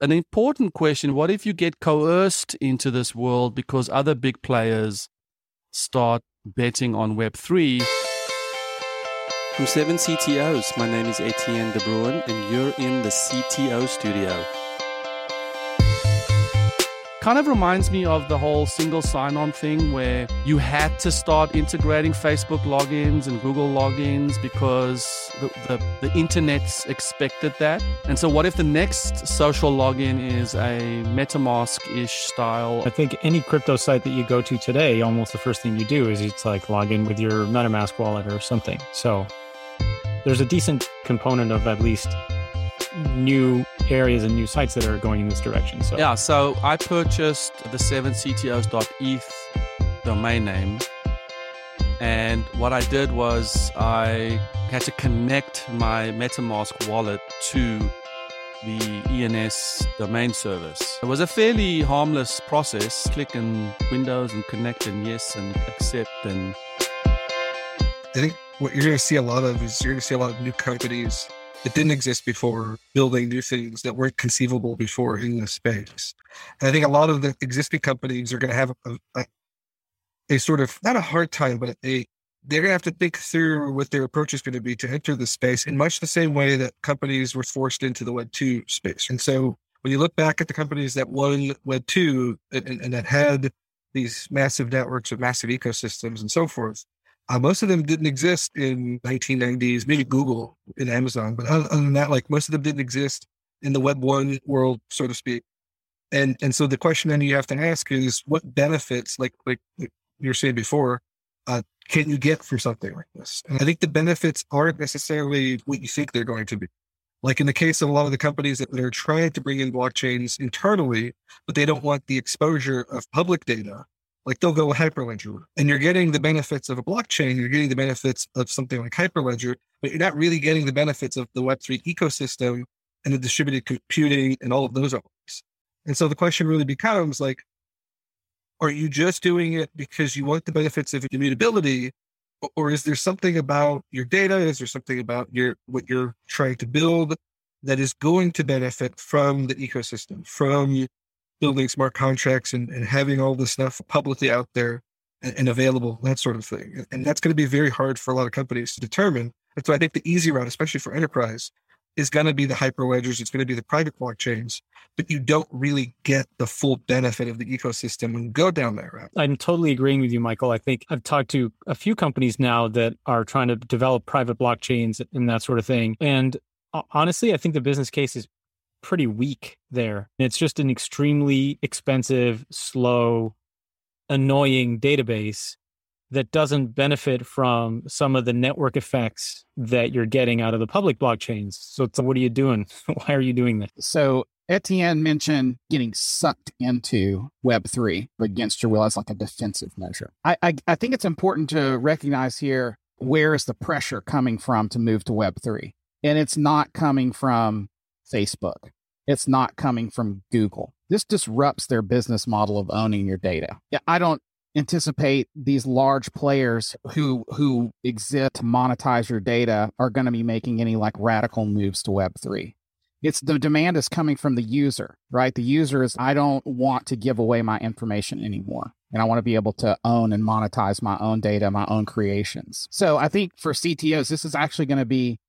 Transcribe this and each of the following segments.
an important question. What if you get coerced into this world because other big players start betting on Web3? From 7 CTOs, my name is Etienne de Bruin, and you're in the CTO studio kind of reminds me of the whole single sign on thing where you had to start integrating Facebook logins and Google logins because the, the, the internet's expected that. And so, what if the next social login is a MetaMask ish style? I think any crypto site that you go to today, almost the first thing you do is it's like log in with your MetaMask wallet or something. So, there's a decent component of at least new areas and new sites that are going in this direction. So yeah, so I purchased the 7ctos.eth domain name. And what I did was I had to connect my MetaMask wallet to the ENS domain service. It was a fairly harmless process. Click in Windows and connect and yes and accept and I think what you're going to see a lot of is you're going to see a lot of new companies that didn't exist before, building new things that weren't conceivable before in this space. And I think a lot of the existing companies are going to have a, a, a sort of not a hard time, but a they're going to have to think through what their approach is going to be to enter the space in much the same way that companies were forced into the Web 2 space. And so when you look back at the companies that won Web 2 and, and that had these massive networks of massive ecosystems and so forth, uh, most of them didn't exist in 1990s, maybe Google and Amazon, but other, than that, like most of them didn't exist in the Web one world, so to speak. And and so the question then you have to ask is what benefits, like like you were saying before, uh, can you get from something like this? And I think the benefits aren't necessarily what you think they're going to be. Like in the case of a lot of the companies that are trying to bring in blockchains internally, but they don't want the exposure of public data like they'll go Hyperledger and you're getting the benefits of a blockchain. You're getting the benefits of something like Hyperledger, but you're not really getting the benefits of the Web3 ecosystem and the distributed computing and all of those elements. And so the question really becomes like, are you just doing it because you want the benefits of immutability? Or is there something about your data? Is there something about your what you're trying to build that is going to benefit from the ecosystem, from building smart contracts and, and having all this stuff publicly out there and, and available, that sort of thing. And that's going to be very hard for a lot of companies to determine. And so I think the easy route, especially for enterprise, is going to be the hyperledgers. It's going to be the private blockchains, but you don't really get the full benefit of the ecosystem when you go down that route. I'm totally agreeing with you, Michael. I think I've talked to a few companies now that are trying to develop private blockchains and that sort of thing. And honestly, I think the business case is pretty weak there. It's just an extremely expensive, slow, annoying database that doesn't benefit from some of the network effects that you're getting out of the public blockchains. So, so what are you doing? Why are you doing this? So Etienne mentioned getting sucked into Web3 against your will as like a defensive measure. I, I, I think it's important to recognize here where is the pressure coming from to move to Web3? And it's not coming from Facebook. It's not coming from Google. This disrupts their business model of owning your data. Yeah, I don't anticipate these large players who who exist to monetize your data are going to be making any like radical moves to web3 it's the demand is coming from the user right the user is i don't want to give away my information anymore and i want to be able to own and monetize my own data my own creations so i think for ctos this is actually going to be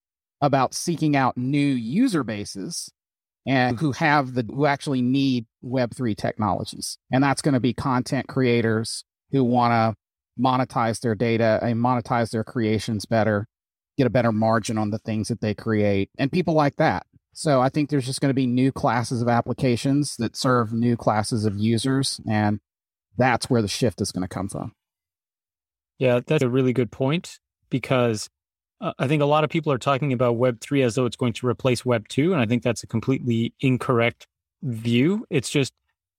about seeking out new user bases and who mm-hmm. have the who actually need web3 technologies. And that's going to be content creators who want to monetize their data and monetize their creations better get a better margin on the things that they create and people like that. So i think there's just going to be new classes of applications that serve new classes of users and that's where the shift is going to come from. Yeah that's a really good point because uh, I think a lot of people are talking about Web 3 as though it's going to replace Web 2. And I think that's a completely incorrect view. It's just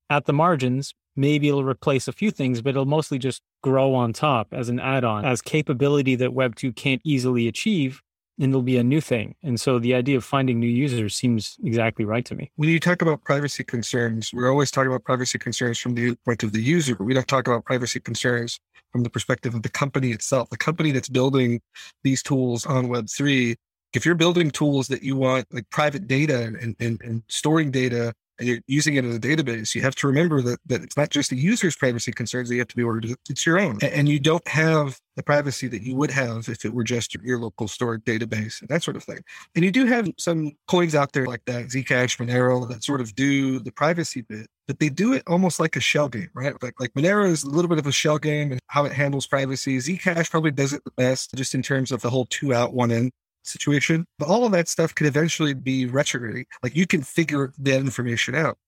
at the margins, maybe it'll replace a few things, but it'll mostly just grow on top as an add on, as capability that Web 2 can't easily achieve and it'll be a new thing. And so the idea of finding new users seems exactly right to me. When you talk about privacy concerns, we're always talking about privacy concerns from the point of the user, we don't talk about privacy concerns from the perspective of the company itself. The company that's building these tools on Web3, if you're building tools that you want like private data and, and, and storing data and you're using it as a database, you have to remember that, that it's not just the user's privacy concerns that you have to be about, it's your own. And you don't have the privacy that you would have if it were just your, local stored database and that sort of thing. And you do have some coins out there like that, Zcash, Monero, that sort of do the privacy bit, but they do it almost like a shell game, right? Like, like Monero is a little bit of a shell game and how it handles privacy. Zcash probably does it the best just in terms of the whole two out, one in situation. But all of that stuff could eventually be retrograde. Like you can figure that information out.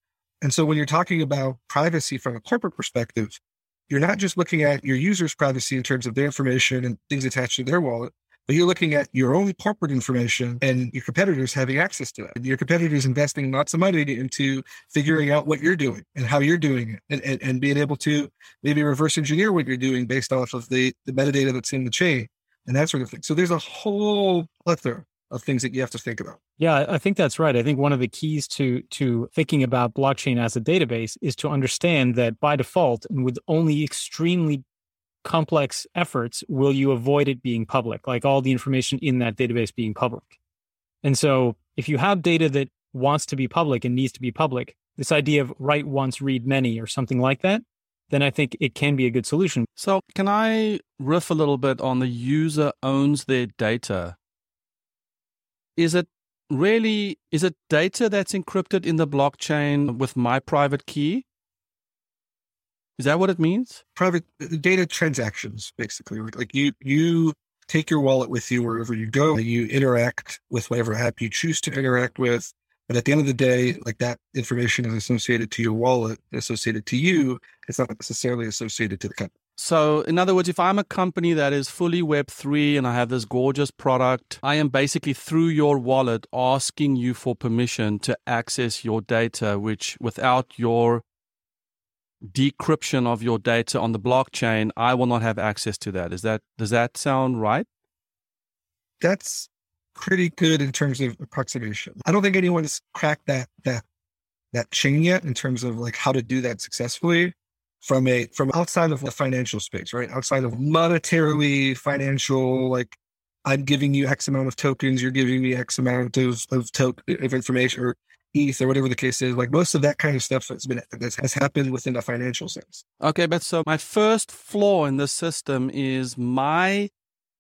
And so when you're talking about privacy from a corporate perspective, you're not just looking at your user's privacy in terms of their information and things attached to their wallet, but you're looking at your own corporate information and your competitors having access to it. Your competitors investing lots of money into figuring out what you're doing and how you're doing it and, and, and being able to maybe reverse engineer what you're doing based off of the, the metadata that's in the chain and that sort of thing. So there's a whole plethora of things that you have to think about. Yeah, I think that's right. I think one of the keys to to thinking about blockchain as a database is to understand that by default and with only extremely complex efforts will you avoid it being public, like all the information in that database being public. And so if you have data that wants to be public and needs to be public, this idea of write once, read many or something like that then I think it can be a good solution. So, can I riff a little bit on the user owns their data? Is it really is it data that's encrypted in the blockchain with my private key? Is that what it means? Private uh, data transactions, basically. Like you you take your wallet with you wherever you go. You interact with whatever app you choose to interact with. But at the end of the day, like that information is associated to your wallet, associated to you. It's not necessarily associated to the company. So, in other words, if I'm a company that is fully Web3 and I have this gorgeous product, I am basically through your wallet asking you for permission to access your data, which without your decryption of your data on the blockchain, I will not have access to that. Is that does that sound right? That's pretty good in terms of approximation. I don't think anyone's cracked that that that chain yet in terms of like how to do that successfully from a from outside of the financial space, right? Outside of monetarily financial, like I'm giving you X amount of tokens, you're giving me X amount of of, to- of information or ETH or whatever the case is. Like most of that kind of stuff has been that has happened within a financial sense. Okay, but so my first flaw in the system is my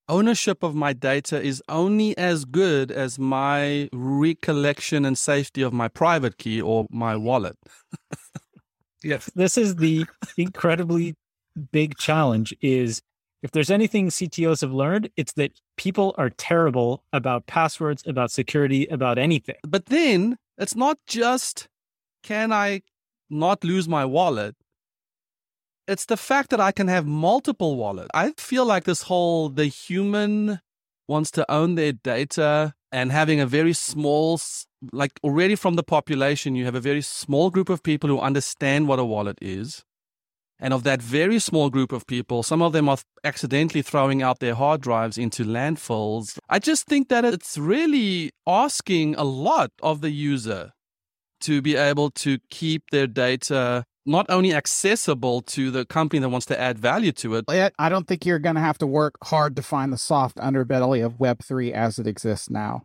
ownership of my data is only as good as my recollection and safety of my private key or my wallet. yes. This is the incredibly big challenge is if there's anything CTOs have learned, it's that people are terrible about passwords, about security, about anything. But then it's not just can I not lose my wallet? It's the fact that I can have multiple wallets. I feel like this whole the human wants to own their data and having a very small like already from the population you have a very small group of people who understand what a wallet is. And of that very small group of people, some of them are accidentally throwing out their hard drives into landfills. I just think that it's really asking a lot of the user to be able to keep their data not only accessible to the company that wants to add value to it. I don't think you're going to have to work hard to find the soft underbelly of Web3 as it exists now.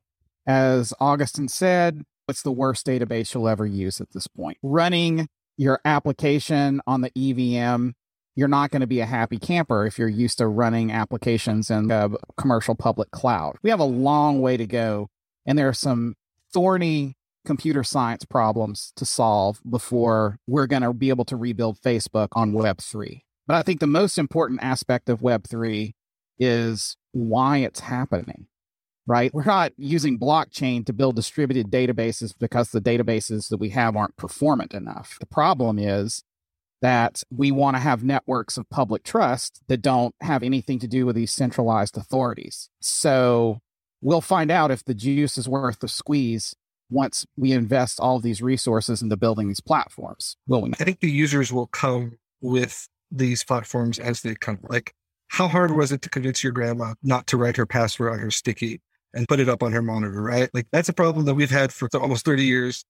As Augustin said, it's the worst database you'll ever use at this point. Running your application on the EVM, you're not going to be a happy camper if you're used to running applications in a commercial public cloud. We have a long way to go, and there are some thorny computer science problems to solve before we're going to be able to rebuild Facebook on Web3. But I think the most important aspect of Web3 is why it's happening, right? We're not using blockchain to build distributed databases because the databases that we have aren't performant enough. The problem is that we want to have networks of public trust that don't have anything to do with these centralized authorities. So we'll find out if the juice is worth the squeeze once we invest all of these resources into building these platforms, will we? I think the users will come with these platforms as they come. Like, how hard was it to convince your grandma not to write her password on her sticky and put it up on her monitor, right? Like, that's a problem that we've had for almost 30 years.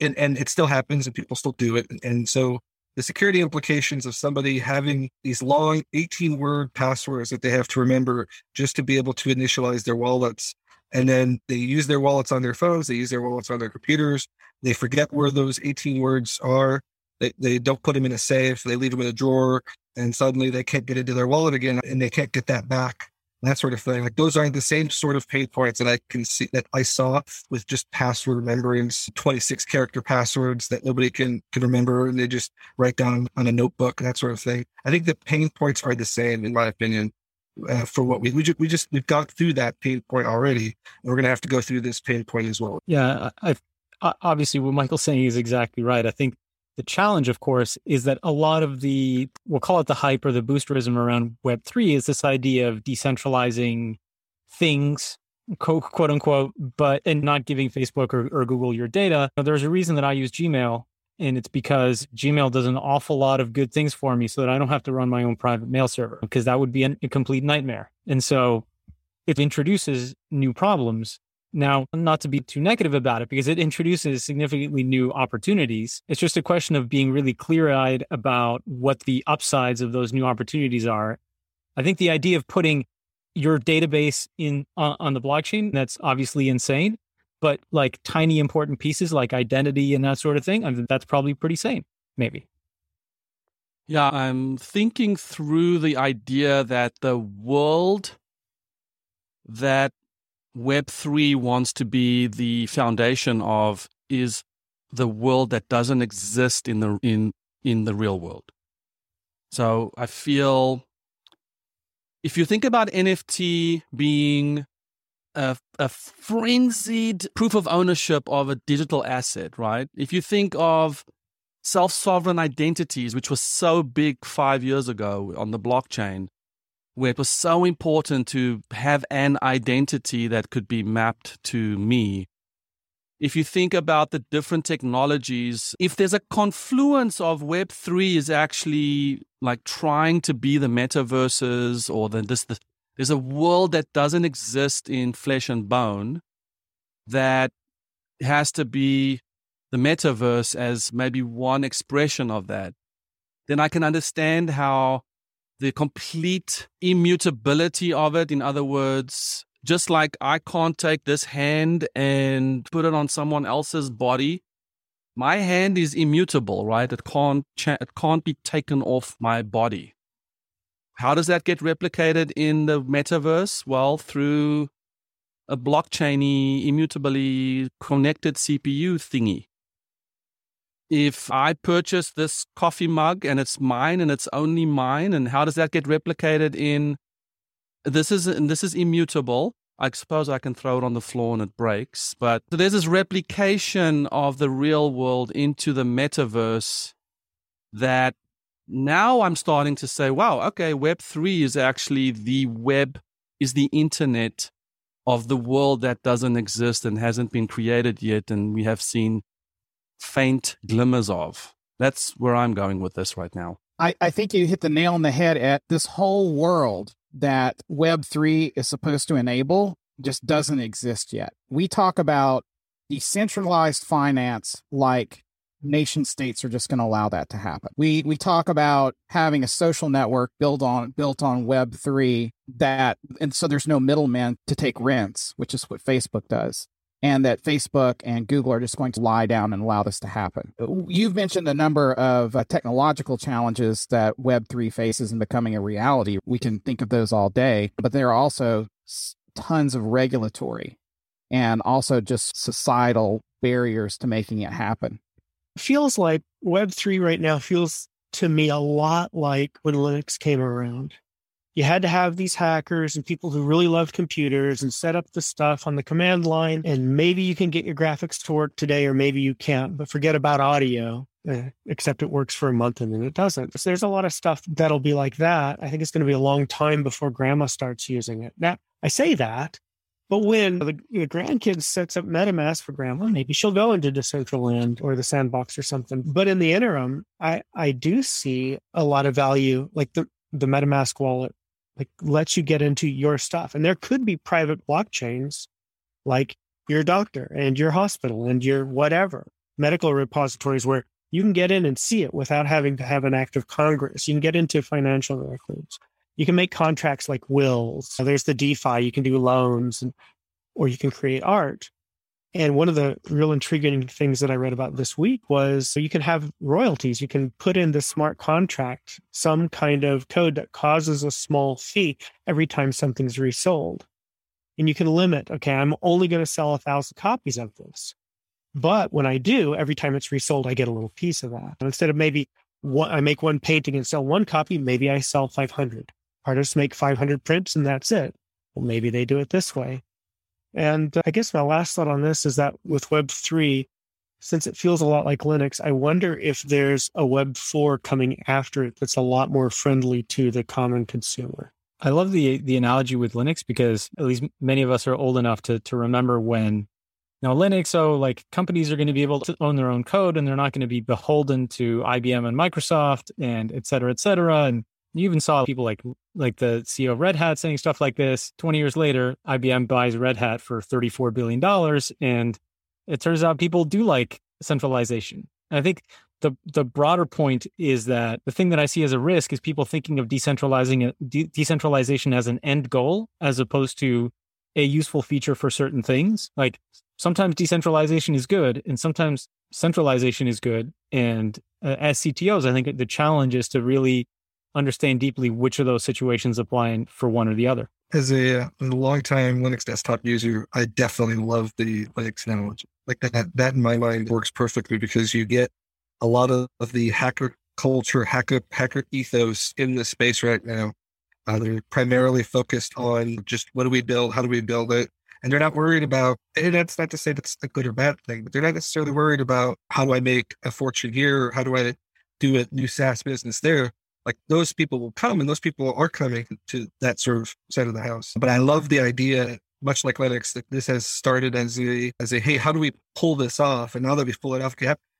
And, and it still happens and people still do it. And so the security implications of somebody having these long 18 word passwords that they have to remember just to be able to initialize their wallets and then they use their wallets on their phones, they use their wallets on their computers. They forget where those 18 words are. They, they don't put them in a safe, they leave them in a drawer, and suddenly they can't get into their wallet again and they can't get that back. That sort of thing. Like those aren't the same sort of pain points that I can see that I saw with just password rememberings, 26 character passwords that nobody can can remember and they just write down on a notebook, that sort of thing. I think the pain points are the same in my opinion uh, for what we we just, we just we've got through that pain point already, and we're going to have to go through this pain point as well. Yeah, I, I, obviously what Michael's saying is exactly right. I think the challenge, of course, is that a lot of the we'll call it the hype or the boosterism around Web three is this idea of decentralizing things quote, unquote, but and not giving Facebook or, or Google your data. There's a reason that I use Gmail and it's because Gmail does an awful lot of good things for me so that I don't have to run my own private mail server because that would be an, a complete nightmare. And so it introduces new problems. Now, not to be too negative about it because it introduces significantly new opportunities. It's just a question of being really clear eyed about what the upsides of those new opportunities are. I think the idea of putting your database in on, on the blockchain, that's obviously insane but like tiny important pieces like identity and that sort of thing, I mean, that's probably pretty sane, maybe. Yeah, I'm thinking through the idea that the world that Web3 wants to be the foundation of is the world that doesn't exist in the in in the real world. So I feel if you think about NFT being a, a frenzied proof of ownership of a digital asset, right? If you think of self sovereign identities, which was so big five years ago on the blockchain, where it was so important to have an identity that could be mapped to me. If you think about the different technologies, if there's a confluence of Web3 is actually like trying to be the metaverses or the, this, the, there's a world that doesn't exist in flesh and bone that has to be the metaverse as maybe one expression of that. Then I can understand how the complete immutability of it, in other words, just like I can't take this hand and put it on someone else's body. My hand is immutable, right? It can't cha- it can't be taken off my body. How does that get replicated in the metaverse? Well, through a blockchainy, immutably connected CPU thingy. If I purchase this coffee mug and it's mine and it's only mine, and how does that get replicated in this is this is immutable. I suppose I can throw it on the floor and it breaks. But there's this replication of the real world into the metaverse that now I'm starting to say, wow, okay, Web3 is actually the web, is the internet of the world that doesn't exist and hasn't been created yet. And we have seen faint glimmers of. That's where I'm going with this right now. I, I think you hit the nail on the head at this whole world that Web3 is supposed to enable just doesn't exist yet. We talk about decentralized finance like nation states are just going to allow that to happen. We we talk about having a social network built on built on web 3 that and so there's no middleman to take rents, which is what Facebook does. And that Facebook and Google are just going to lie down and allow this to happen. You've mentioned a number of uh, technological challenges that Web3 faces in becoming a reality. We can think of those all day, but there are also tons of regulatory and also just societal barriers to making it happen feels like Web3 right now feels to me a lot like when Linux came around. You had to have these hackers and people who really loved computers and set up the stuff on the command line. And maybe you can get your graphics to work today, or maybe you can't, but forget about audio, eh, except it works for a month and then it doesn't. So there's a lot of stuff that'll be like that. I think it's going to be a long time before grandma starts using it. Now, I say that but when the, the grandkids sets up MetaMask for grandma, maybe she'll go into Decentraland or the sandbox or something. But in the interim, I, I do see a lot of value, like the, the MetaMask wallet, like lets you get into your stuff. And there could be private blockchains like your doctor and your hospital and your whatever medical repositories where you can get in and see it without having to have an act of Congress. You can get into financial records you can make contracts like wills. There's the DeFi, you can do loans. And or you can create art. And one of the real intriguing things that I read about this week was you can have royalties. You can put in the smart contract some kind of code that causes a small fee every time something's resold. And you can limit, okay, I'm only going to sell a thousand copies of this. But when I do, every time it's resold, I get a little piece of that. And instead of maybe one, I make one painting and sell one copy, maybe I sell 500. Artists make 500 prints and that's it. Well, maybe they do it this way. And uh, I guess my last thought on this is that with Web3, since it feels a lot like Linux, I wonder if there's a Web 4 coming after it that's a lot more friendly to the common consumer. I love the the analogy with Linux because at least many of us are old enough to to remember when now Linux, so like companies are going to be able to own their own code and they're not going to be beholden to IBM and Microsoft and et cetera, et cetera. And you even saw people like like the CEO of Red Hat saying stuff like this. 20 years later, IBM buys Red Hat for $34 billion. And it turns out people do like centralization. And I think the the broader point is that the thing that I see as a risk is people thinking of decentralizing de- decentralization as an end goal as opposed to a useful feature for certain things. Like sometimes decentralization is good and sometimes centralization is good. And uh, as CTOs, I think the challenge is to really understand deeply which of those situations apply for one or the other. As a, a long time Linux desktop user, I definitely love the Linux analogy. Like that, that in my mind works perfectly because you get a lot of, of the hacker culture, hacker, hacker ethos in the space right now. Uh, they're primarily focused on just what do we build? How do we build it? And they're not worried about, and that's not to say that's a good or bad thing, but they're not necessarily worried about how do I make a fortune here? Or how do I do a new SaaS business there? Like those people will come and those people are coming to that sort of side of the house. But I love the idea, much like Linux, that this has started as a, as a, hey, how do we pull this off? And now that we pull it off,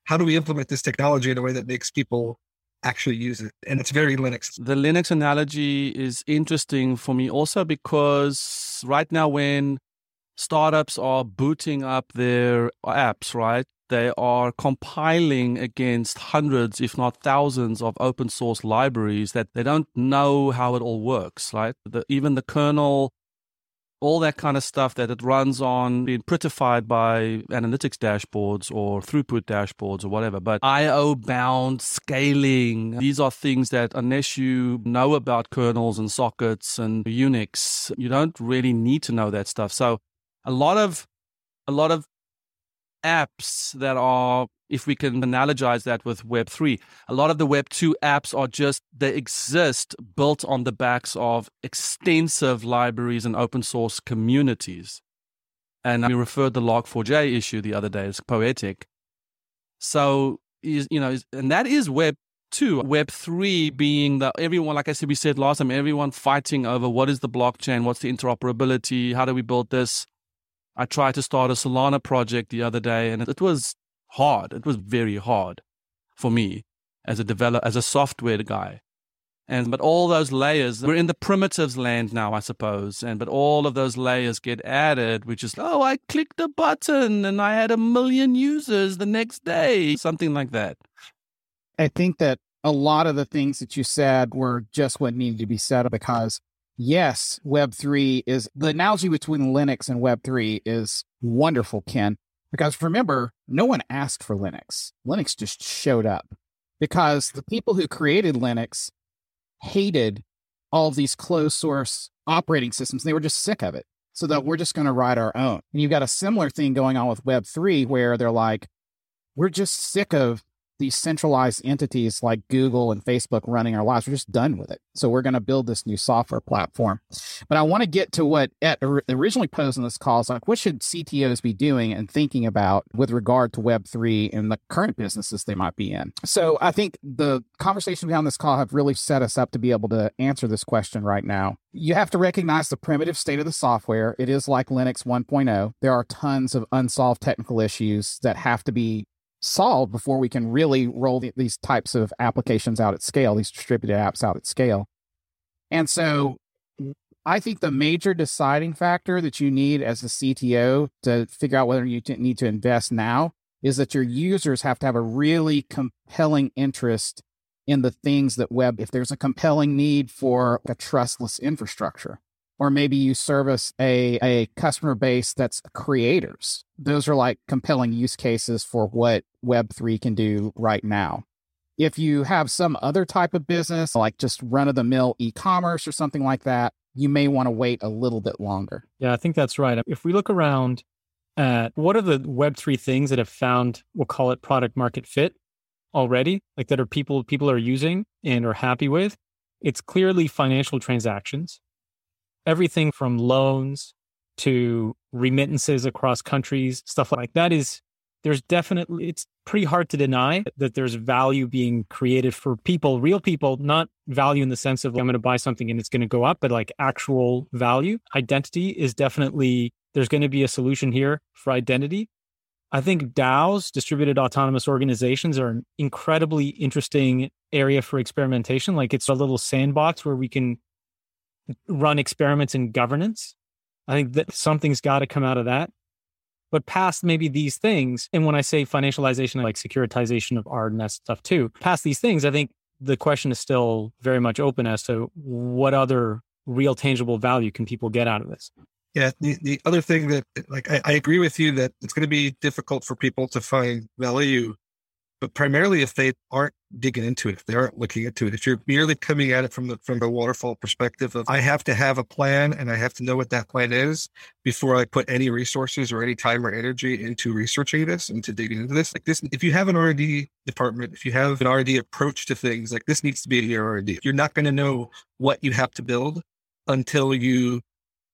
how do we implement this technology in a way that makes people actually use it? And it's very Linux. The Linux analogy is interesting for me also because right now when startups are booting up their apps, right? They are compiling against hundreds, if not thousands, of open source libraries that they don't know how it all works, right? The, even the kernel, all that kind of stuff that it runs on being prettified by analytics dashboards or throughput dashboards or whatever. But IO bound scaling, these are things that unless you know about kernels and sockets and Unix, you don't really need to know that stuff. So a lot of a lot of apps that are, if we can analogize that with Web3, a lot of the Web2 apps are just, they exist built on the backs of extensive libraries and open source communities. And we referred to the Log4j issue the other day as poetic. So, is you know, and that is Web two, Web three being that everyone, like I said, we said last time, everyone fighting over what is the blockchain, what's the interoperability, how do we build this? I tried to start a Solana project the other day and it was hard. It was very hard for me as a developer, as a software guy. And but all those layers, we're in the primitives land now, I suppose. And but all of those layers get added, which is oh, I clicked a button and I had a million users the next day, something like that. I think that a lot of the things that you said were just what needed to be said because yes, Web3 is the analogy between Linux and Web3 is wonderful, Ken, because remember, no one asked for Linux. Linux just showed up because the people who created Linux hated all these closed source operating systems. They were just sick of it. So that we're just going to write our own. And you've got a similar thing going on with Web3 where they're like, we're just sick of these centralized entities like Google and Facebook running our lives. We're just done with it. So we're going to build this new software platform. But I want to get to what Ed originally posed in this call. Is like, what should CTOs be doing and thinking about with regard to Web3 and the current businesses they might be in? So I think the conversations we had on this call have really set us up to be able to answer this question right now. You have to recognize the primitive state of the software. It is like Linux 1.0. There are tons of unsolved technical issues that have to be solved before we can really roll the, these types of applications out at scale, these distributed apps out at scale. And so I think the major deciding factor that you need as a CTO to figure out whether you need to invest now is that your users have to have a really compelling interest in the things that web if there's a compelling need for a trustless infrastructure or maybe you service a, a customer base that's creators. Those are like compelling use cases for what Web3 can do right now. If you have some other type of business, like just run of the mill e commerce or something like that, you may want to wait a little bit longer. Yeah, I think that's right. If we look around at what are the Web3 things that have found, we'll call it product market fit already, like that are people people are using and are happy with, it's clearly financial transactions. Everything from loans to remittances across countries, stuff like that is there's definitely it's pretty hard to deny that there's value being created for people, real people, not value in the sense of like, I'm going to buy something and it's going to go up, but like actual value. Identity is definitely there's going to be a solution here for identity. I think DAOs, distributed autonomous organizations, are an incredibly interesting area for experimentation. Like it's a little sandbox where we can run experiments in governance. I think that something's got to come out of that. But past maybe these things, and when I say financialization, like securitization of art and that stuff too, past these things, I think the question is still very much open as to what other real tangible value can people get out of this. Yeah, the, the other thing that like I, I agree with you that it's going to be difficult for people to find value but primarily if they aren't digging into it, if they aren't looking into it, if you're merely coming at it from the from the waterfall perspective of I have to have a plan and I have to know what that plan is before I put any resources or any time or energy into researching this and digging into this. Like this, if you have an R&D department, if you have an R&D approach to things, like this needs to be in your R&D. You're not going to know what you have to build until you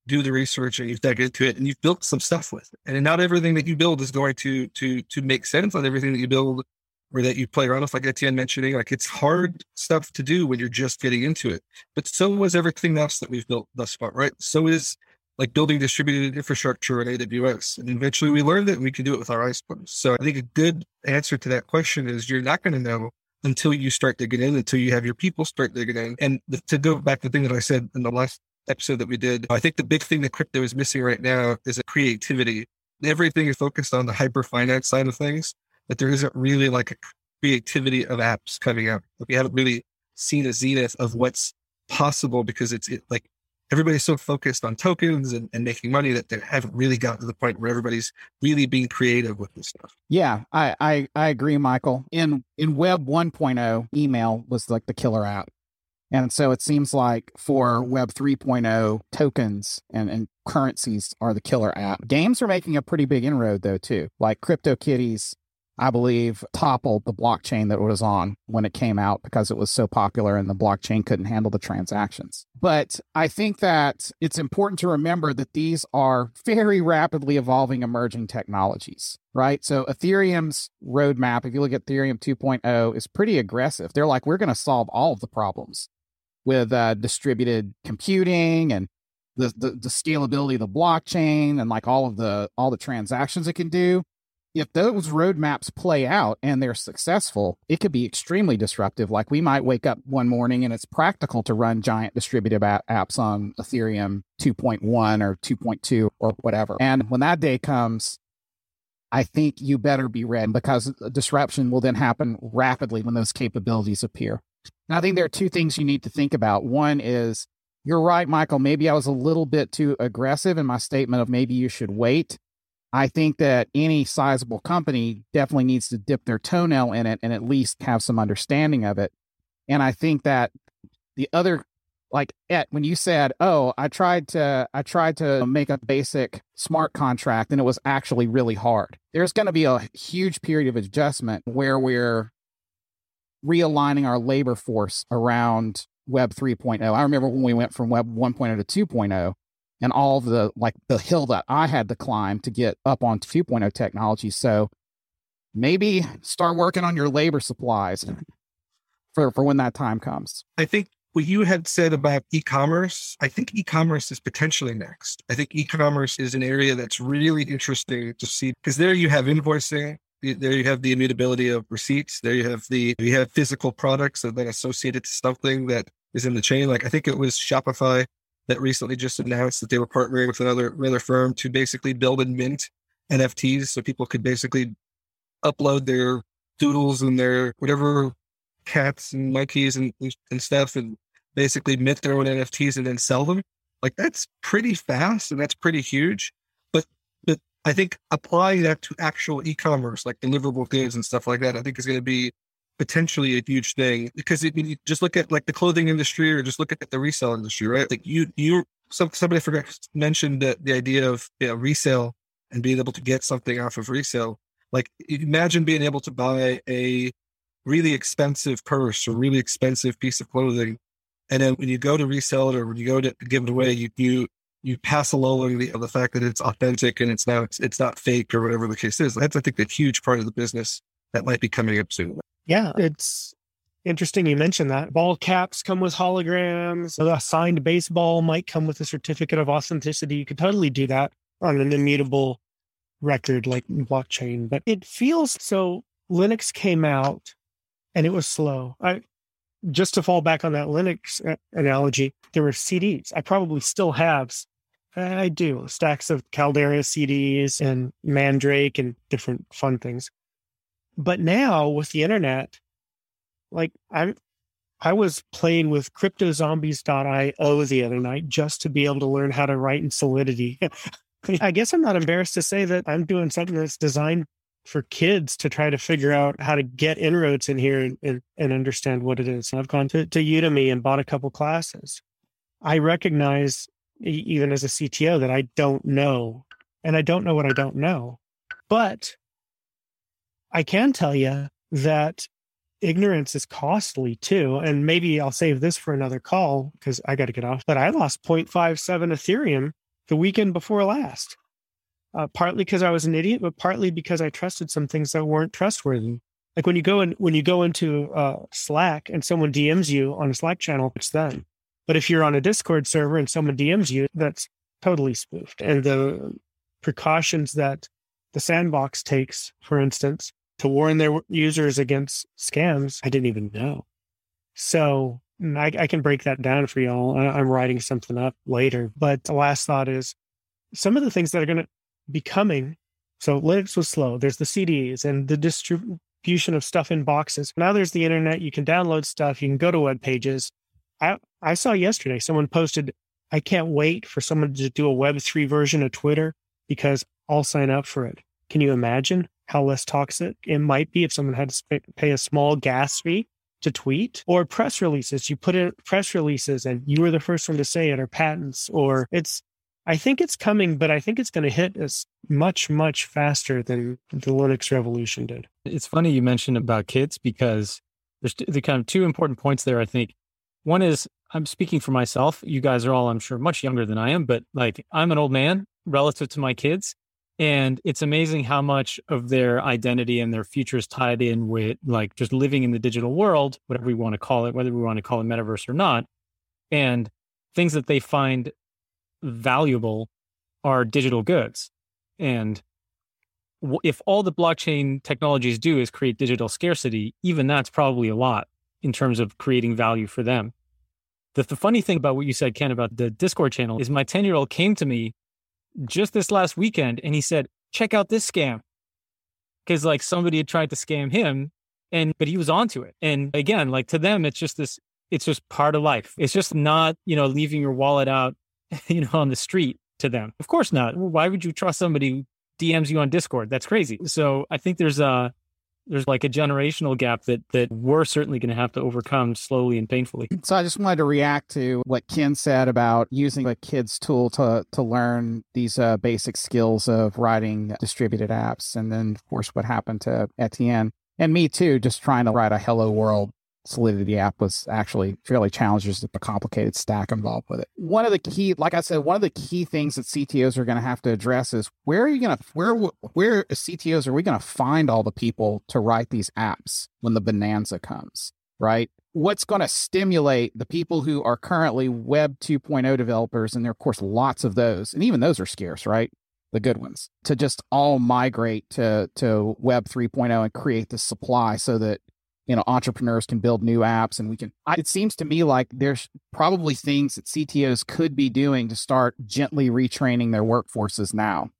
do the research and you've dug into it and you've built some stuff with it. And not everything that you build is going to to to make sense. Not everything that you build or that you play around with, like Etienne mentioning, like it's hard mm-hmm. stuff to do when you're just getting into it. But so was everything else that we've built thus far, right? So is like building distributed infrastructure in AWS. And eventually we learned that we can do it with our icebergs. So I think a good answer to that question is you're not going to know until you start digging in, until you have your people start digging in. And the, to go back to the thing that I said in the last episode that we did, I think the big thing that crypto is missing right now is a creativity. Everything is focused on the hyper finance side of things that there isn't really like a creativity of apps coming out. Like we haven't really seen a zenith of what's possible because it's it, like everybody's so focused on tokens and, and making money that they haven't really gotten to the point where everybody's really being creative with this stuff. Yeah, I, I, I agree, Michael. In in Web 1.0, email was like the killer app. And so it seems like for Web 3.0, tokens and, and currencies are the killer app. Games are making a pretty big inroad though, too. Like CryptoKitties I believe, toppled the blockchain that was on when it came out because it was so popular and the blockchain couldn't handle the transactions. But I think that it's important to remember that these are very rapidly evolving emerging technologies, right? So Ethereum's roadmap, if you look at Ethereum 2.0, is pretty aggressive. They're like, we're going to solve all of the problems with uh, distributed computing and the, the, the scalability of the blockchain and like all of the all the transactions it can do if those roadmaps play out and they're successful, it could be extremely disruptive. Like we might wake up one morning and it's practical to run giant distributed apps on Ethereum 2.1 or 2.2 or whatever. And when that day comes, I think you better be ready because disruption will then happen rapidly when those capabilities appear. And I think there are two things you need to think about. One is you're right, Michael. Maybe I was a little bit too aggressive in my statement of maybe you should wait. I think that any sizable company definitely needs to dip their toenail in it and at least have some understanding of it. And I think that the other like Et, when you said, "Oh, I tried to I tried to make a basic smart contract and it was actually really hard." There's going to be a huge period of adjustment where we're realigning our labor force around Web 3.0. I remember when we went from Web 1.0 to 2.0, and all the like the hill that I had to climb to get up on 2.0 technology. So maybe start working on your labor supplies for, for when that time comes. I think what you had said about e-commerce, I think e-commerce is potentially next. I think e-commerce is an area that's really interesting to see because there you have invoicing, there you have the immutability of receipts, there you have the you have physical products that then associated to something that is in the chain. Like I think it was Shopify that recently just announced that they were partnering with another another firm to basically build and mint NFTs, so people could basically upload their doodles and their whatever cats and monkeys and and stuff, and basically mint their own NFTs and then sell them. Like that's pretty fast and that's pretty huge. But but I think applying that to actual e-commerce, like deliverable goods and stuff like that, I think is going to be potentially a huge thing because it, you just look at like the clothing industry or just look at the resale industry, right? Like you you some somebody forgot mentioned the, the idea of you know, resale and being able to get something off of resale. Like imagine being able to buy a really expensive purse or really expensive piece of clothing. And then when you go to resell it or when you go to give it away, you you you pass along the, the fact that it's authentic and it's now it's, it's not fake or whatever the case is. That's I think a huge part of the business that might be coming up soon. Yeah, it's interesting you mentioned that. Ball caps come with holograms. A signed baseball might come with a certificate of authenticity. You could totally do that on an immutable record like blockchain, but it feels so Linux came out and it was slow. I just to fall back on that Linux uh, analogy, there were CDs. I probably still have I do stacks of Caldera CDs and Mandrake and different fun things. But now with the internet, like I I was playing with cryptozombies.io oh, the other night just to be able to learn how to write in Solidity. I guess I'm not embarrassed to say that I'm doing something that's designed for kids to try to figure out how to get inroads in here and, and, and understand what it is. I've gone to, to Udemy and bought a couple classes. I recognize, even as a CTO, that I don't know, and I don't know what I don't know. But I can tell you that ignorance is costly too. And maybe I'll save this for another call because I got to get off. But I lost 0.57 Ethereum the weekend before last. Uh, partly because I was an idiot, but partly because I trusted some things that weren't trustworthy. Like when you go in, when you go into uh, Slack and someone DMs you on a Slack channel, it's them. But if you're on a Discord server and someone DMs you, that's totally spoofed. And the precautions that the sandbox takes, for instance, to warn their users against scams, I didn't even know. So mm, I, I can break that down for y'all. I'm writing something up later. But the last thought is some of the things that are going to be coming. So Linux was slow. There's the CDs and the distribution of stuff in boxes. Now there's the internet. You can download stuff. You can go to web pages. I, I saw yesterday someone posted, I can't wait for someone to do a Web3 version of Twitter because I'll sign up for it. Can you imagine how less toxic it might be if someone had to pay a small gas fee to tweet or press releases. You put in press releases and you were the first one to say it or patents or it's, I think it's coming, but I think it's going to hit us much, much faster than the Linux revolution did. It's funny you mentioned about kids because there's the kind of two important points there. I think one is I'm speaking for myself. You guys are all, I'm sure, much younger than I am, but like I'm an old man relative to my kids. And it's amazing how much of their identity and their future is tied in with like just living in the digital world, whatever we want to call it, whether we want to call it metaverse or not. And things that they find valuable are digital goods. And if all the blockchain technologies do is create digital scarcity, even that's probably a lot in terms of creating value for them. The, the funny thing about what you said, Ken, about the Discord channel is my 10 year old came to me just this last weekend and he said, check out this scam. Cause like somebody had tried to scam him and, but he was onto it. And again, like to them, it's just this, it's just part of life. It's just not, you know, leaving your wallet out, you know, on the street to them. Of course not. Why would you trust somebody who DMs you on Discord? That's crazy. So I think there's a, there's like a generational gap that that we're certainly going to have to overcome slowly and painfully. So I just wanted to react to what Ken said about using a kid's tool to to learn these uh, basic skills of writing distributed apps, and then of course what happened to Etienne and me too, just trying to write a hello world Solidity app was actually fairly challenging. There's a complicated stack involved with it. One of the key, like I said, one of the key things that CTOs are going to have to address is where are you going to, where, where CTOs are we going to find all the people to write these apps when the bonanza comes, right? What's going to stimulate the people who are currently Web 2.0 developers, and there are, of course, lots of those, and even those are scarce, right? the good ones to just all migrate to to web 3.0 and create the supply so that you know entrepreneurs can build new apps and we can it seems to me like there's probably things that ctos could be doing to start gently retraining their workforces now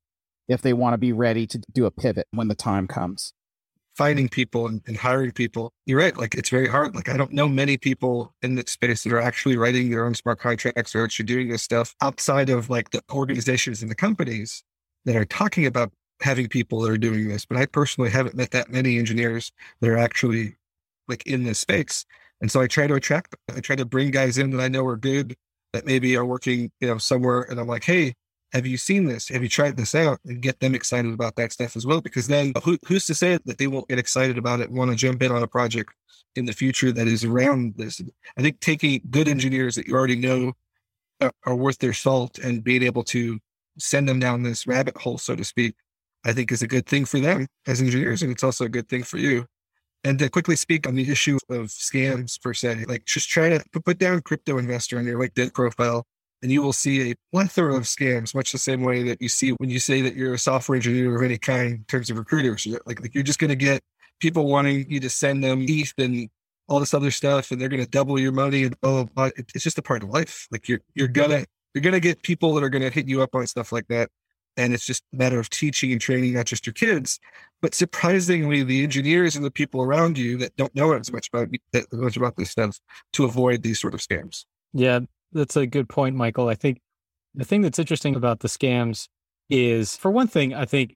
if they want to be ready to do a pivot when the time comes finding people and, and, hiring people. You're right. Like it's very hard. Like I don't know many people in this space that are actually writing their own smart contracts or actually doing this stuff outside of like the organizations and the companies that are talking about having people that are doing this. But I personally haven't met that many engineers that are actually like in this space. And so I try to attract, I try to bring guys in that I know are good, that maybe are working, you know, somewhere. And I'm like, hey, have you seen this? Have you tried this out? And get them excited about that stuff as well. Because then who, who's to say that they won't get excited about it, want to jump in on a project in the future that is around this? I think taking good engineers that you already know are, are worth their salt and being able to send them down this rabbit hole, so to speak, I think is a good thing for them as engineers. And it's also a good thing for you. And to quickly speak on the issue of scams per se, like just try to put down crypto investor on your LinkedIn profile and you will see a plethora of scams, much the same way that you see when you say that you're a software engineer of any kind in terms of recruiters. Like, like you're just going to get people wanting you to send them ETH and all this other stuff, and they're going to double your money and blah, blah, blah. It's just a part of life. Like you're you're gonna you're gonna get people that are going to hit you up on stuff like that, and it's just a matter of teaching and training not just your kids, but surprisingly the engineers and the people around you that don't know as much about that much about this stuff to avoid these sort of scams. Yeah, that's a good point, Michael. I think the thing that's interesting about the scams is, for one thing, I think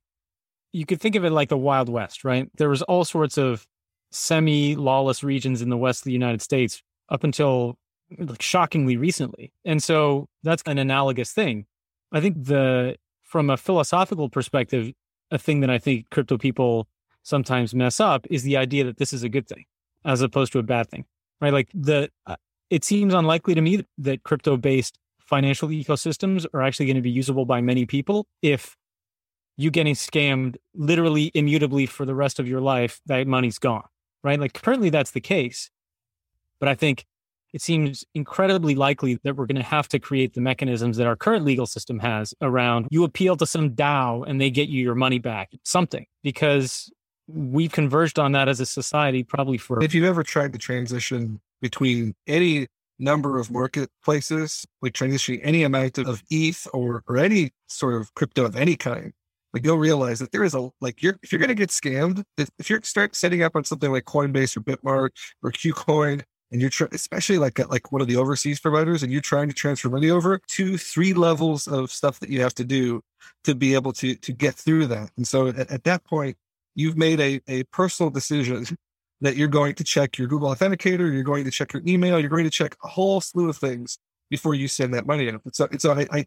you could think of it like the Wild West, right? There was all sorts of semi-lawless regions in the west of the United States up until like shockingly recently. And so that's an analogous thing. I think the from a philosophical perspective, a thing that I think crypto people sometimes mess up is the idea that this is a good thing as opposed to a bad thing. Right? Like the uh, it seems unlikely to me that crypto based financial ecosystems are actually going to be usable by many people if you getting scammed literally immutably for the rest of your life that money's gone right like currently that's the case but i think it seems incredibly likely that we're going to have to create the mechanisms that our current legal system has around you appeal to some DAO and they get you your money back, something, because we've converged on that as a society probably for. If you've ever tried to transition between any number of marketplaces, like transitioning any amount of ETH or, or any sort of crypto of any kind, like you'll realize that there is a like you're if you're gonna get scammed, if, if you start setting up on something like Coinbase or BitMart or KuCoin, and you're tr- especially like uh, like one of the overseas providers, and you're trying to transfer money over, two, three levels of stuff that you have to do to be able to to get through that. And so at, at that point, you've made a a personal decision that you're going to check your Google Authenticator, you're going to check your email, you're going to check a whole slew of things before you send that money out. So, so I, I,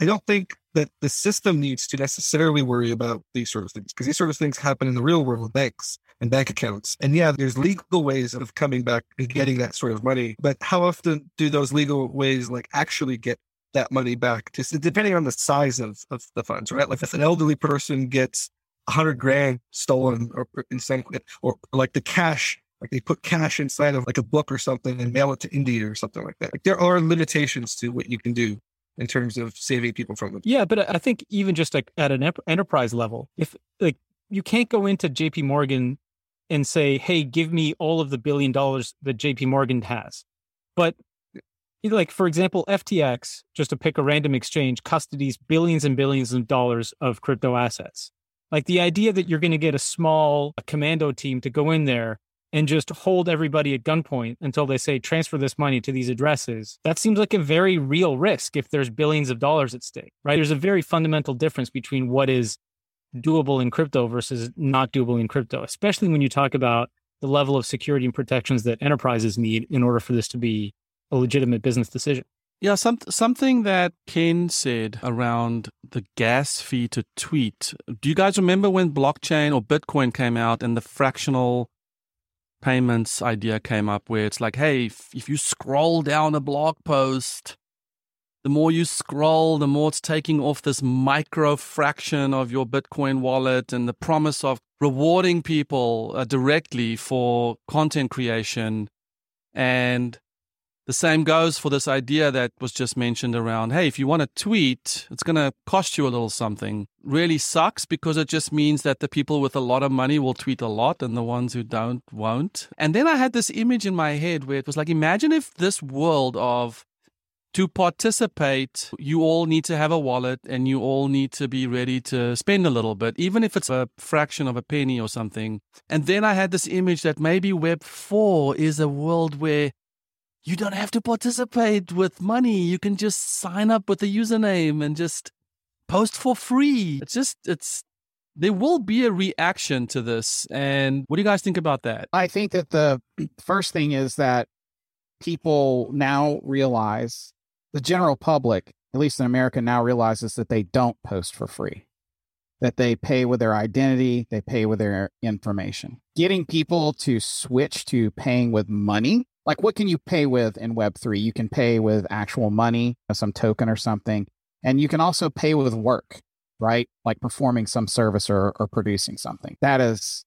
I don't think that the system needs to necessarily worry about these sort of things because these sort of things happen in the real world with banks and bank accounts. And yeah, there's legal ways of coming back and getting that sort of money. But how often do those legal ways like actually get that money back? Just depending on the size of, of the funds, right? Like if an elderly person gets a hundred grand stolen or insane, or like the cash, like they put cash inside of like a book or something and mail it to India or something like that. Like there are limitations to what you can do in terms of saving people from them. Yeah, but I think even just like at an enterprise level, if like you can't go into JP Morgan and say, "Hey, give me all of the billion dollars that JP Morgan has," but like for example, FTX, just to pick a random exchange, custodies billions and billions of dollars of crypto assets. Like the idea that you're going to get a small a commando team to go in there and just hold everybody at gunpoint until they say transfer this money to these addresses. That seems like a very real risk if there's billions of dollars at stake, right? There's a very fundamental difference between what is doable in crypto versus not doable in crypto, especially when you talk about the level of security and protections that enterprises need in order for this to be a legitimate business decision. Yeah, some, something that Ken said around the gas fee to tweet. Do you guys remember when blockchain or Bitcoin came out and the fractional payments idea came up where it's like, hey, if, if you scroll down a blog post, the more you scroll, the more it's taking off this micro fraction of your Bitcoin wallet and the promise of rewarding people uh, directly for content creation. And the same goes for this idea that was just mentioned around, hey, if you want to tweet, it's going to cost you a little something. Really sucks because it just means that the people with a lot of money will tweet a lot and the ones who don't won't. And then I had this image in my head where it was like, imagine if this world of to participate, you all need to have a wallet and you all need to be ready to spend a little bit, even if it's a fraction of a penny or something. And then I had this image that maybe Web 4 is a world where you don't have to participate with money. You can just sign up with a username and just post for free. It's just, it's, there will be a reaction to this. And what do you guys think about that? I think that the first thing is that people now realize the general public, at least in America, now realizes that they don't post for free, that they pay with their identity, they pay with their information. Getting people to switch to paying with money, like what can you pay with in Web3? You can pay with actual money, uh, some token or something, and you can also pay with work, right? Like performing some service or, or producing something. That is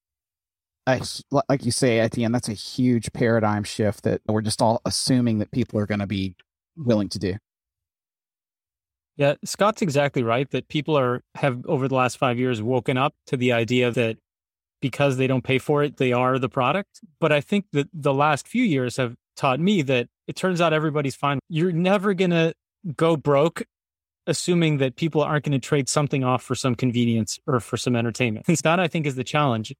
a, like you say at the end, that's a huge paradigm shift that we're just all assuming that people are going to be willing to do. Yeah, Scott's exactly right that people are have over the last 5 years woken up to the idea that because they don't pay for it, they are the product. But I think that the last few years have taught me that it turns out everybody's fine. You're never going to go broke assuming that people aren't going to trade something off for some convenience or for some entertainment. That I think is the challenge.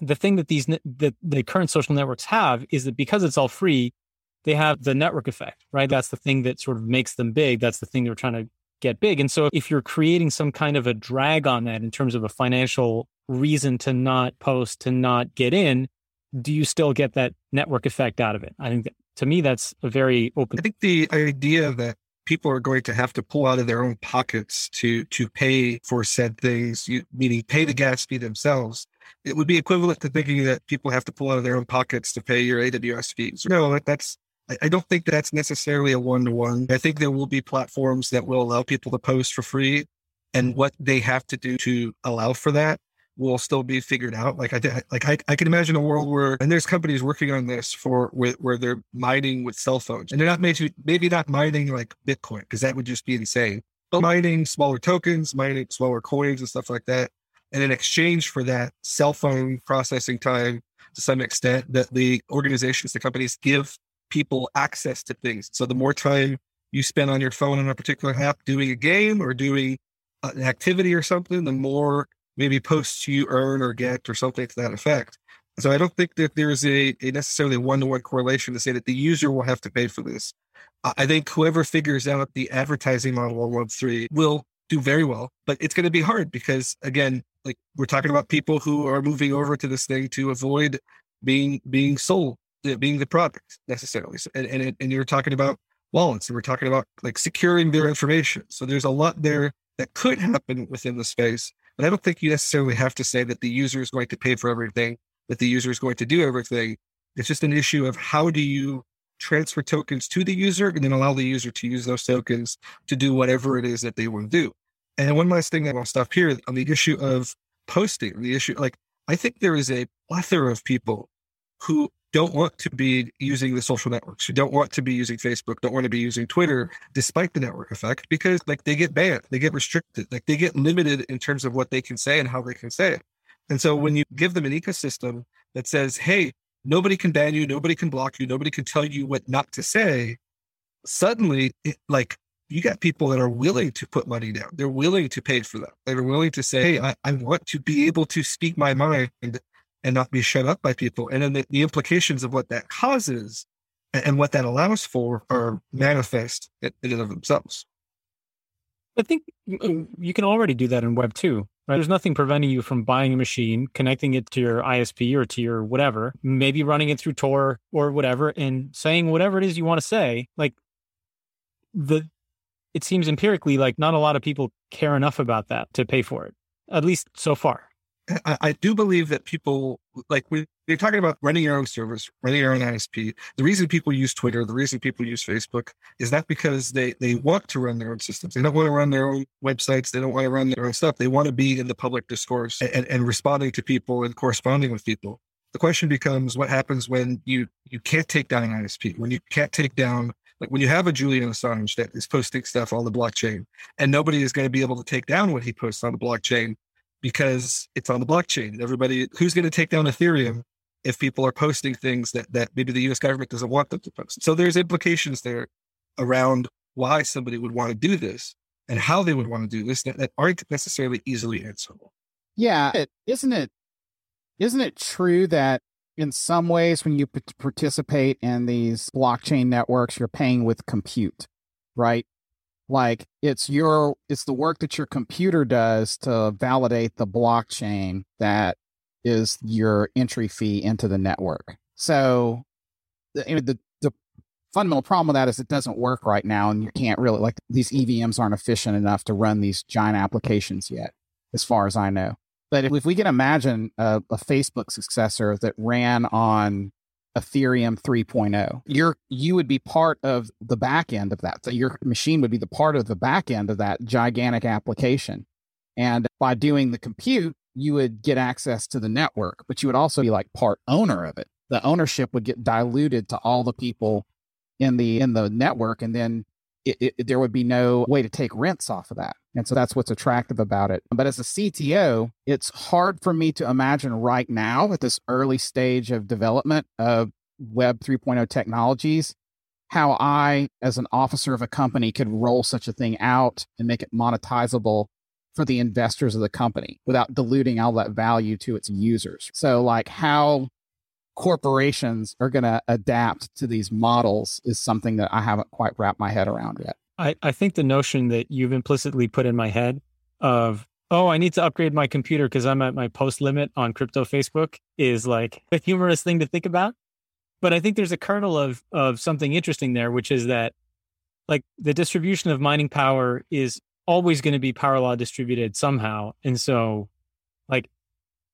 The thing that these that the current social networks have is that because it's all free, they have the network effect, right? That's the thing that sort of makes them big. That's the thing they're trying to get big. And so if you're creating some kind of a drag on that in terms of a financial reason to not post, to not get in, do you still get that network effect out of it? I think that, to me, that's a very open. I think the idea that people are going to have to pull out of their own pockets to to pay for said things, you, meaning pay the gas fee themselves. It would be equivalent to thinking that people have to pull out of their own pockets to pay your AWS fees. No, that's I don't think that's necessarily a one to one. I think there will be platforms that will allow people to post for free, and what they have to do to allow for that will still be figured out. Like I like I, I can imagine a world where and there's companies working on this for where, where they're mining with cell phones, and they're not maybe maybe not mining like Bitcoin because that would just be insane, but mining smaller tokens, mining smaller coins and stuff like that. And in exchange for that cell phone processing time to some extent that the organizations, the companies give people access to things. So the more time you spend on your phone on a particular app doing a game or doing an activity or something, the more maybe posts you earn or get or something to that effect. So I don't think that there's a, a necessarily one to one correlation to say that the user will have to pay for this. I think whoever figures out the advertising model on Web3 will do very well, but it's going to be hard because again, like we're talking about people who are moving over to this thing to avoid being being sold uh, being the product necessarily. And, and, and you're talking about wallets and we're talking about like securing their information. So there's a lot there that could happen within the space. But I don't think you necessarily have to say that the user is going to pay for everything, that the user is going to do everything. It's just an issue of how do you transfer tokens to the user and then allow the user to use those tokens to do whatever it is that they want to do. And one last thing that I'll stop here on the issue of posting, the issue, like, I think there is a plethora of people who don't want to be using the social networks, who don't want to be using Facebook, don't want to be using Twitter, despite the network effect, because like they get banned, they get restricted, like they get limited in terms of what they can say and how they can say it. And so when you give them an ecosystem that says, hey, nobody can ban you, nobody can block you, nobody can tell you what not to say, suddenly, it, like you got people that are willing to put money down. They're willing to pay for that. They're willing to say, hey, I, I want to be able to speak my mind and not be shut up by people. And then the, the implications of what that causes and, and, what that allows for are manifest in, in and of themselves. I think you can already do that in Web 2. Right? There's nothing preventing you from buying a machine, connecting it to your ISP or to your whatever, maybe running it through Tor or whatever, and saying whatever it is you want to say. Like the, it seems empirically like not a lot of people care enough about that to pay for it, at least so far. I, I, do believe that people like when you're talking about running your own service, running your own ISP. The reason people use Twitter, the reason people use Facebook is not because they they want to run their own systems. They don't want to run their own websites. They don't want to run their own stuff. They want to be in the public discourse and, and responding to people and corresponding with people. The question becomes what happens when you you can't take down an ISP, when you can't take down like when you have a Julian Assange that is posting stuff on the blockchain and nobody is going to be able to take down what he posts on the blockchain because it's on the blockchain. Everybody who's going to take down Ethereum if people are posting things that that maybe the US government doesn't want them to post. So there's implications there around why somebody would want to do this and how they would want to do this that, that aren't necessarily easily answerable. Yeah, isn't it? Isn't it true that in some ways, when you p- participate in these blockchain networks, you're paying with compute, right? Like it's your it's the work that your computer does to validate the blockchain that is your entry fee into the network. So the, the the fundamental problem with that is it doesn't work right now, and you can't really like these EVMs aren't efficient enough to run these giant applications yet, as far as I know. But if, if we can imagine a, a Facebook successor that ran on Ethereum 3.0, you're you would be part of the back end of that. So your machine would be the part of the back end of that gigantic application. And by doing the compute, you would get access to the network, but you would also be like part owner of it. The ownership would get diluted to all the people in the in the network, and then it, it, there would be no way to take rents off of that. And so that's what's attractive about it. But as a CTO, it's hard for me to imagine right now at this early stage of development of Web 3.0 technologies how I, as an officer of a company, could roll such a thing out and make it monetizable for the investors of the company without diluting all that value to its users. So, like, how corporations are going to adapt to these models is something that I haven't quite wrapped my head around yet. I, I think the notion that you've implicitly put in my head of, oh, I need to upgrade my computer because I'm at my post limit on crypto Facebook is like a humorous thing to think about. But I think there's a kernel of of something interesting there, which is that like the distribution of mining power is always going to be power law distributed somehow. And so like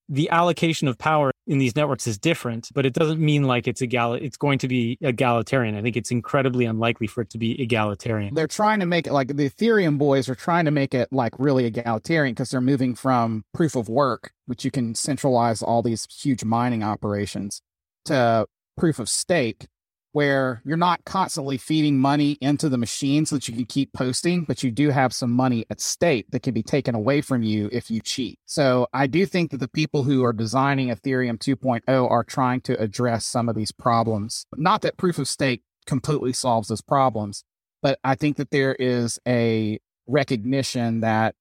the allocation of power in these networks is different, but it doesn't mean like it's egal. It's going to be egalitarian. I think it's incredibly unlikely for it to be egalitarian. They're trying to make it like the Ethereum boys are trying to make it like really egalitarian because they're moving from proof of work, which you can centralize all these huge mining operations, to proof of stake, where you're not constantly feeding money into the machine so that you can keep posting, but you do have some money at stake that can be taken away from you if you cheat. So I do think that the people who are designing Ethereum 2.0 are trying to address some of these problems. Not that proof of stake completely solves those problems, but I think that there is a recognition that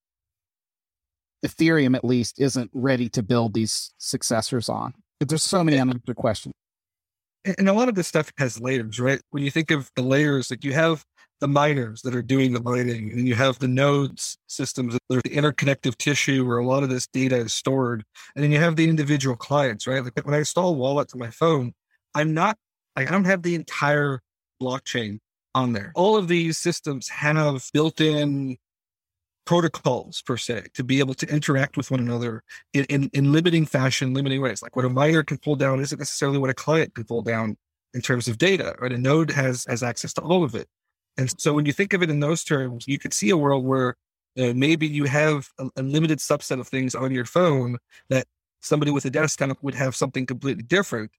Ethereum, at least, isn't ready to build these successors on. There's so many unanswered questions and a lot of this stuff has layers, right? When you think of the layers, like you have the miners that are doing the mining, and you have the nodes systems that are the interconnective tissue where a lot of this data is stored. And then you have the individual clients, right? Like when I install Wallet to my phone, I'm not, like, I don't have the entire blockchain on there. All of these systems have built in protocols per se to be able to interact with one another in, in, in, limiting fashion, limiting ways. Like what a miner can pull down isn't necessarily what a client can pull down in terms of data, right? A node has has access to all of it. And so when you think of it in those terms, you could see a world where uh, maybe you have a, a, limited subset of things on your phone that somebody with a desktop would have something completely different.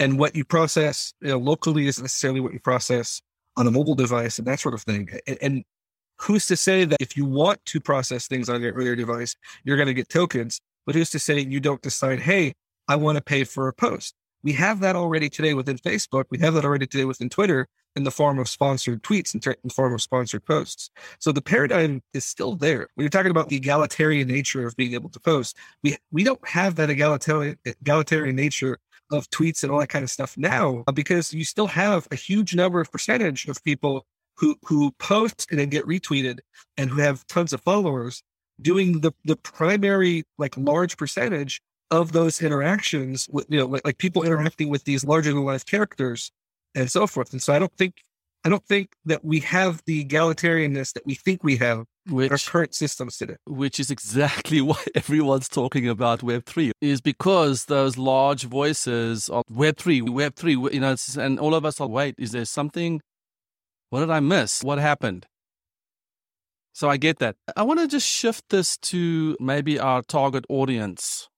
And what you process you know, locally isn't necessarily what you process on a mobile device and that sort of thing. And, and who's to say that if you want to process things on your, your device, you're going to get tokens? But who's to say you don't decide, hey, I want to pay for a post? We have that already today within Facebook. We have that already today within Twitter in the form of sponsored tweets and in the form of sponsored posts. So the paradigm is still there. When you're talking about the egalitarian nature of being able to post, we we don't have that egalitarian egalitarian nature of tweets and all that kind of stuff now because you still have a huge number of percentage of people who who post and then get retweeted and who have tons of followers doing the the primary like large percentage of those interactions with you know like, like people interacting with these larger than life characters and so forth and so i don't think i don't think that we have the egalitarianness that we think we have which, our current systems today. Which is exactly why everyone's talking about Web3, is because those large voices of Web3, Web3, you know, and all of us are, wait, is there something what did I miss? What happened? So I get that. I want to just shift this to maybe our target audience.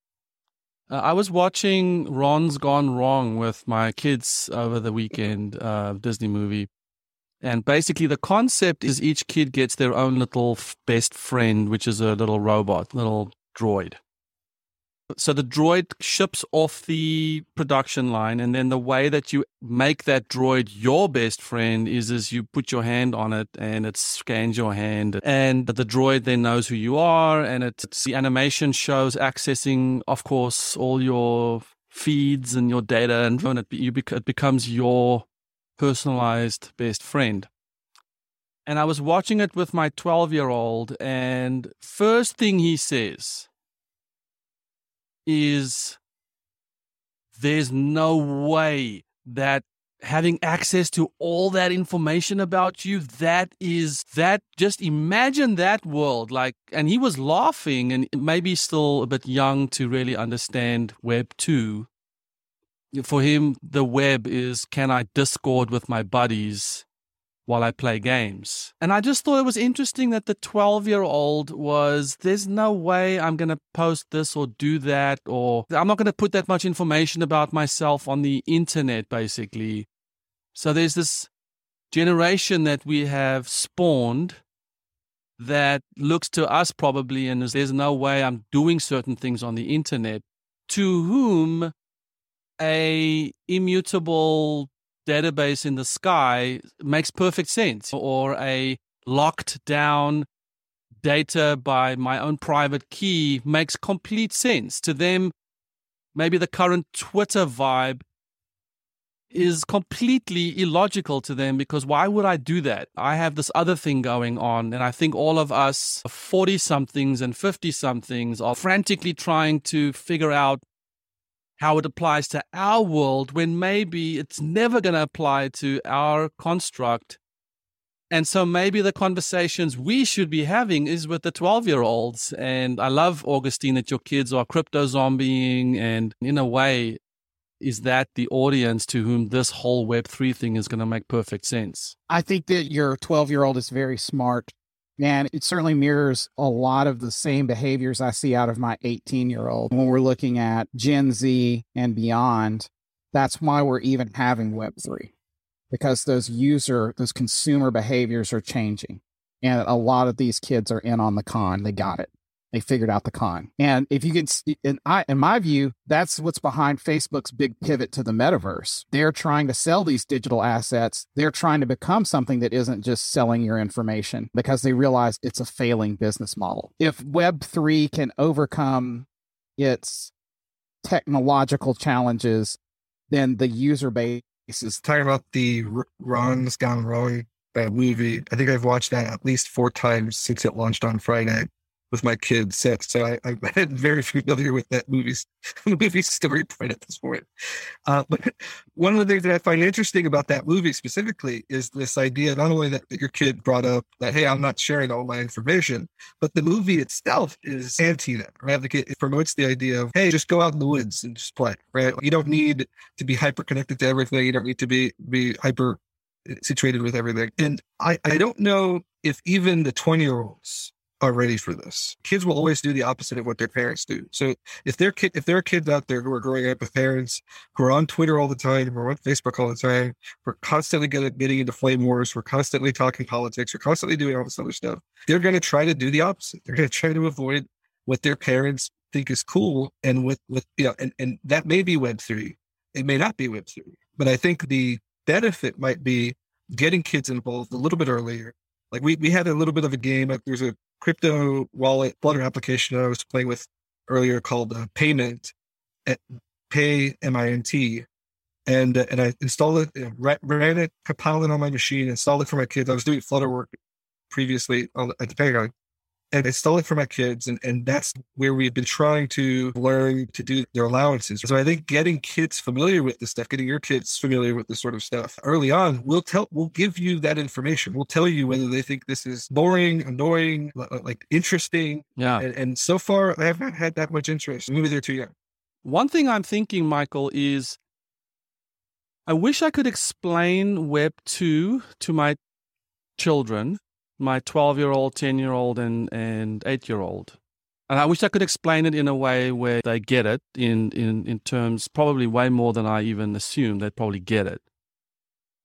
Uh, I was watching Ron's Gone Wrong with my kids over the weekend, uh, Disney movie. And basically, the concept is each kid gets their own little best friend, which is a little robot, little droid. So the droid ships off the production line, and then the way that you make that droid your best friend is is you put your hand on it, and it scans your hand, and the droid then knows who you are, and it the animation shows accessing, of course, all your feeds and your data, and it, you, it becomes your personalized best friend. And I was watching it with my 12 year old, and first thing he says is, There's no way that having access to all that information about you that is that just imagine that world like and he was laughing and maybe still a bit young to really understand web 2 for him the web is can i discord with my buddies while I play games. And I just thought it was interesting that the 12 year old was, there's no way I'm going to post this or do that, or I'm not going to put that much information about myself on the internet, basically. So there's this generation that we have spawned that looks to us probably and there's no way I'm doing certain things on the internet to whom a immutable database in the sky makes perfect sense, or a locked down data by my own private key makes complete sense. To them, maybe the current Twitter vibe is completely illogical to them because why would I do that? I have this other thing going on. And I think all of us 40 somethings and 50 somethings are frantically trying to figure out how it applies to our world when maybe it's never going to apply to our construct. And so maybe the conversations we should be having is with the 12 year olds. And I love, Augustine, that your kids are crypto zombieing. And in a way, is that the audience to whom this whole Web3 thing is going to make perfect sense? I think that your 12 year old is very smart and it certainly mirrors a lot of the same behaviors I see out of my 18 year old when we're looking at Gen Z and beyond. That's why we're even having Web3 because those user, those consumer behaviors are changing. And a lot of these kids are in on the con. They got it. They figured out the con. And if you can, in, I, in my view, that's what's behind Facebook's big pivot to the metaverse. They're trying to sell these digital assets. They're trying to become something that isn't just selling your information because they realize it's a failing business model. If Web3 can overcome its technological challenges, then the user base is talking about the Ron's Gone Wrong that movie. I think I've watched that at least four times since it launched on Friday with my kids since. So I, I'm very familiar with that movie's movie story point at this point. Uh, but one of the things that I find interesting about that movie specifically is this idea not only that, that your kid brought up that, hey, I'm not sharing all my information, but the movie itself is anti that, right? Like it, it promotes the idea of, hey, just go out in the woods and just play, right? You don't need to be hyper connected to everything. You don't need to be, be hyper situated with everything. And I, I don't know if even the 20 year olds are ready for this. Kids will always do the opposite of what their parents do. So if there kid if there are kids out there who are growing up with parents who are on Twitter all the time, who are on Facebook all the time, we're constantly getting, into flame wars, we're constantly talking politics, we're constantly doing all this other stuff. They're going to try to do the opposite. They're going to try to avoid what their parents think is cool, and with with you know, and and that may be Web three. It may not be Web three, but I think the benefit might be getting kids involved a little bit earlier. Like we we had a little bit of a game. There's a crypto wallet Flutter application I was playing with earlier called uh, Payment at Pay M I N T, and uh, and I installed it, you ran it, compiled it on my machine, installed it for my kids. I was doing Flutter work previously at the Pentagon, and I stole it for my kids. And, and that's where we've been trying to learn to do their allowances. So I think getting kids familiar with this stuff, getting your kids familiar with this sort of stuff early on, we'll tell, we'll give you that information. We'll tell you whether they think this is boring, annoying, like interesting. Yeah. And, and so far, I haven't had that much interest. Maybe they're too young. One thing I'm thinking, Michael, is I wish I could explain Web 2 to my children my 12 year old, 10 year old, and, and 8 year old. And I wish I could explain it in a way where they get it in, in, in terms, probably way more than I even assumed they'd probably get it.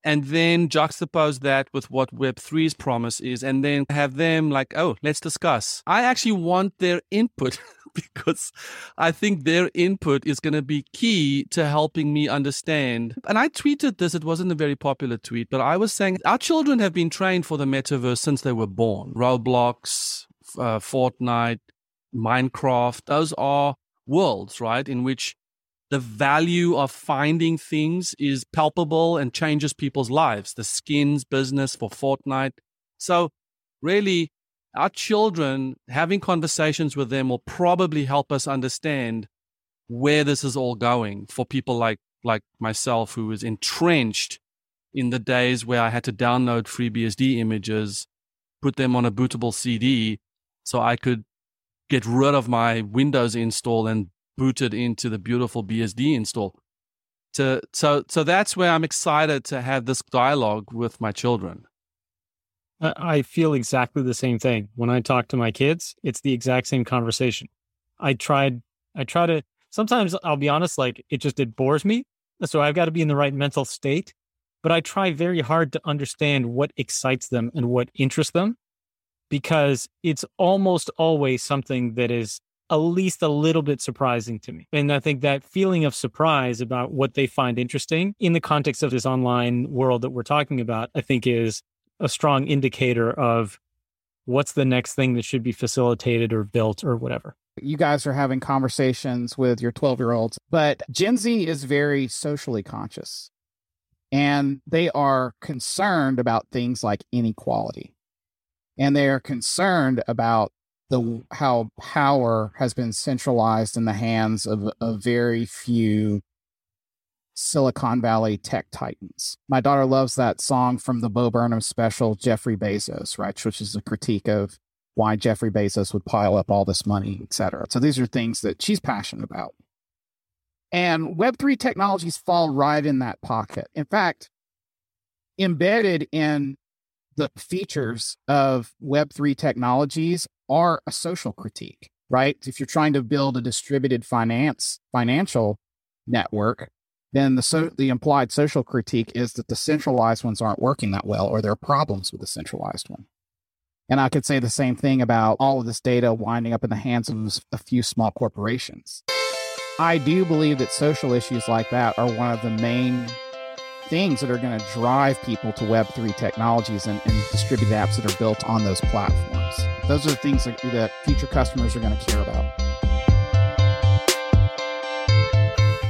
And then juxtapose that with what Web3's promise is, and then have them like, oh, let's discuss. I actually want their input because I think their input is going to be key to helping me understand. And I tweeted this, it wasn't a very popular tweet, but I was saying our children have been trained for the metaverse since they were born. Roblox, uh, Fortnite, Minecraft, those are worlds, right, in which the value of finding things is palpable and changes people's lives. The skins business for Fortnite. So, really, our children having conversations with them will probably help us understand where this is all going for people like like myself who is entrenched in the days where I had to download FreeBSD images, put them on a bootable CD so I could get rid of my Windows install and boot it into the beautiful BSD install. To, so so that's where I'm excited to have this dialogue with my children. I feel exactly the same thing. When I talk to my kids, it's the exact same conversation. I tried, I try to, sometimes I'll be honest, like it just, it bores me. So I've got to be in the right mental state. But I try very hard to understand what excites them and what interests them because it's almost always something that is at least a little bit surprising to me. And I think that feeling of surprise about what they find interesting in the context of this online world that we're talking about, I think is a strong indicator of what's the next thing that should be facilitated or built or whatever. You guys are having conversations with your 12 year olds, but Gen Z is very socially conscious and they are concerned about things like inequality. And they are concerned about the how power has been centralized in the hands of a very few Silicon Valley tech titans. My daughter loves that song from the Bo Burnham special, Jeffrey Bezos, right? Which is a critique of why Jeffrey Bezos would pile up all this money, et cetera. So these are things that she's passionate about. And Web3 technologies fall right in that pocket. In fact, embedded in the features of Web3 technologies are a social critique, right? If you're trying to build a distributed finance financial network, then the so, the implied social critique is that the centralized ones aren't working that well or there are problems with the centralized one. And I could say the same thing about all of this data winding up in the hands of a few small corporations. I do believe that social issues like that are one of the main things that are going to drive people to Web3 technologies and, and distributed apps that are built on those platforms. Those are the things that, that future customers are going to care about.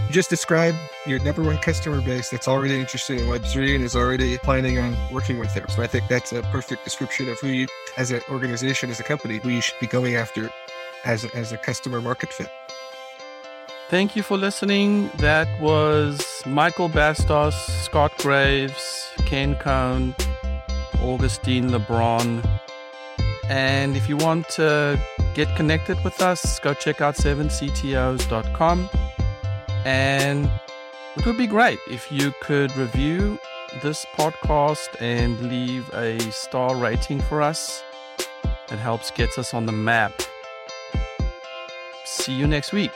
You just described your number one customer base that's already interested in Web3 and is already planning on working with them. So I think that's a perfect description of who you, as an organization, as a company, who you should be going after as, as a customer market fit. Thank you for listening. That was Michael Bastos, Scott Graves, Ken Cohn, Augustine LeBron. And if you want to get connected with us, go check out 7ctos.com. And it would be great if you could review this podcast and leave a star rating for us. It helps get us on the map. See you next week.